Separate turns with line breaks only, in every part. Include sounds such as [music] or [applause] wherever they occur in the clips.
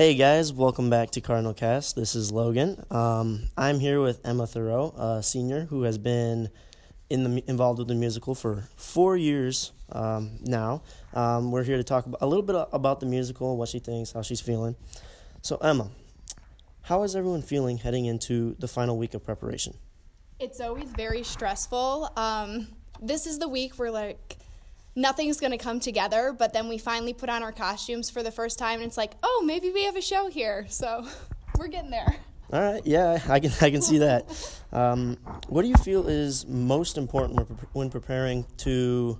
Hey guys, welcome back to Cardinal Cast. This is Logan. Um, I'm here with Emma Thoreau, a senior who has been in the involved with the musical for four years um, now. Um, we're here to talk a little bit about the musical, what she thinks, how she's feeling. So Emma, how is everyone feeling heading into the final week of preparation?
It's always very stressful. Um, this is the week where like nothing's going to come together, but then we finally put on our costumes for the first time and it's like, "Oh, maybe we have a show here." So, [laughs] we're getting there.
All right, yeah, I can I can see that. Um, what do you feel is most important when preparing to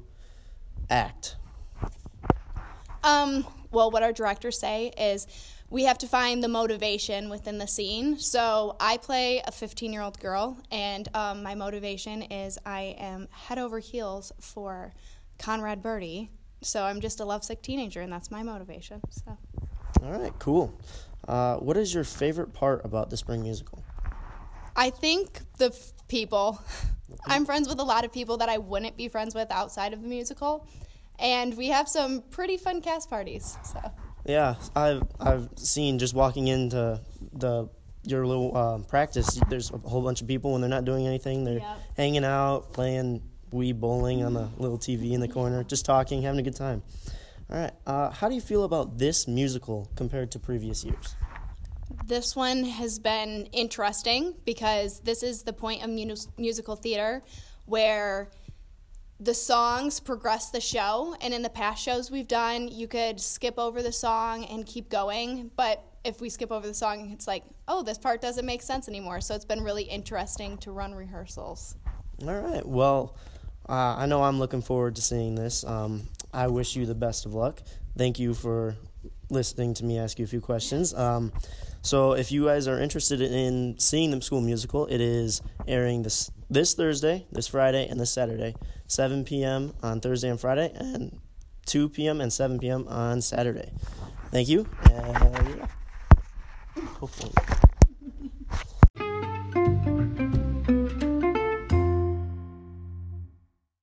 act?
Um, well, what our directors say is we have to find the motivation within the scene. So I play a 15 year old girl, and um, my motivation is I am head over heels for Conrad Birdie. So I'm just a lovesick teenager, and that's my motivation. So.
All right, cool. Uh, what is your favorite part about the spring musical?
I think the f- people. [laughs] I'm friends with a lot of people that I wouldn't be friends with outside of the musical, and we have some pretty fun cast parties. So.
Yeah, I've I've seen just walking into the your little uh, practice. There's a whole bunch of people when they're not doing anything. They're yep. hanging out, playing Wii bowling on the little TV in the corner, just talking, having a good time. All right. Uh, how do you feel about this musical compared to previous years?
This one has been interesting because this is the point of mus- musical theater where the songs progress the show. And in the past shows we've done, you could skip over the song and keep going. But if we skip over the song, it's like, oh, this part doesn't make sense anymore. So it's been really interesting to run rehearsals.
All right. Well, uh, I know I'm looking forward to seeing this. Um, I wish you the best of luck. Thank you for listening to me ask you a few questions. Um, so, if you guys are interested in seeing the school musical, it is airing this this Thursday, this Friday, and this Saturday, 7 p.m. on Thursday and Friday, and 2 p.m. and 7 p.m. on Saturday. Thank you. And, yeah. Hopefully.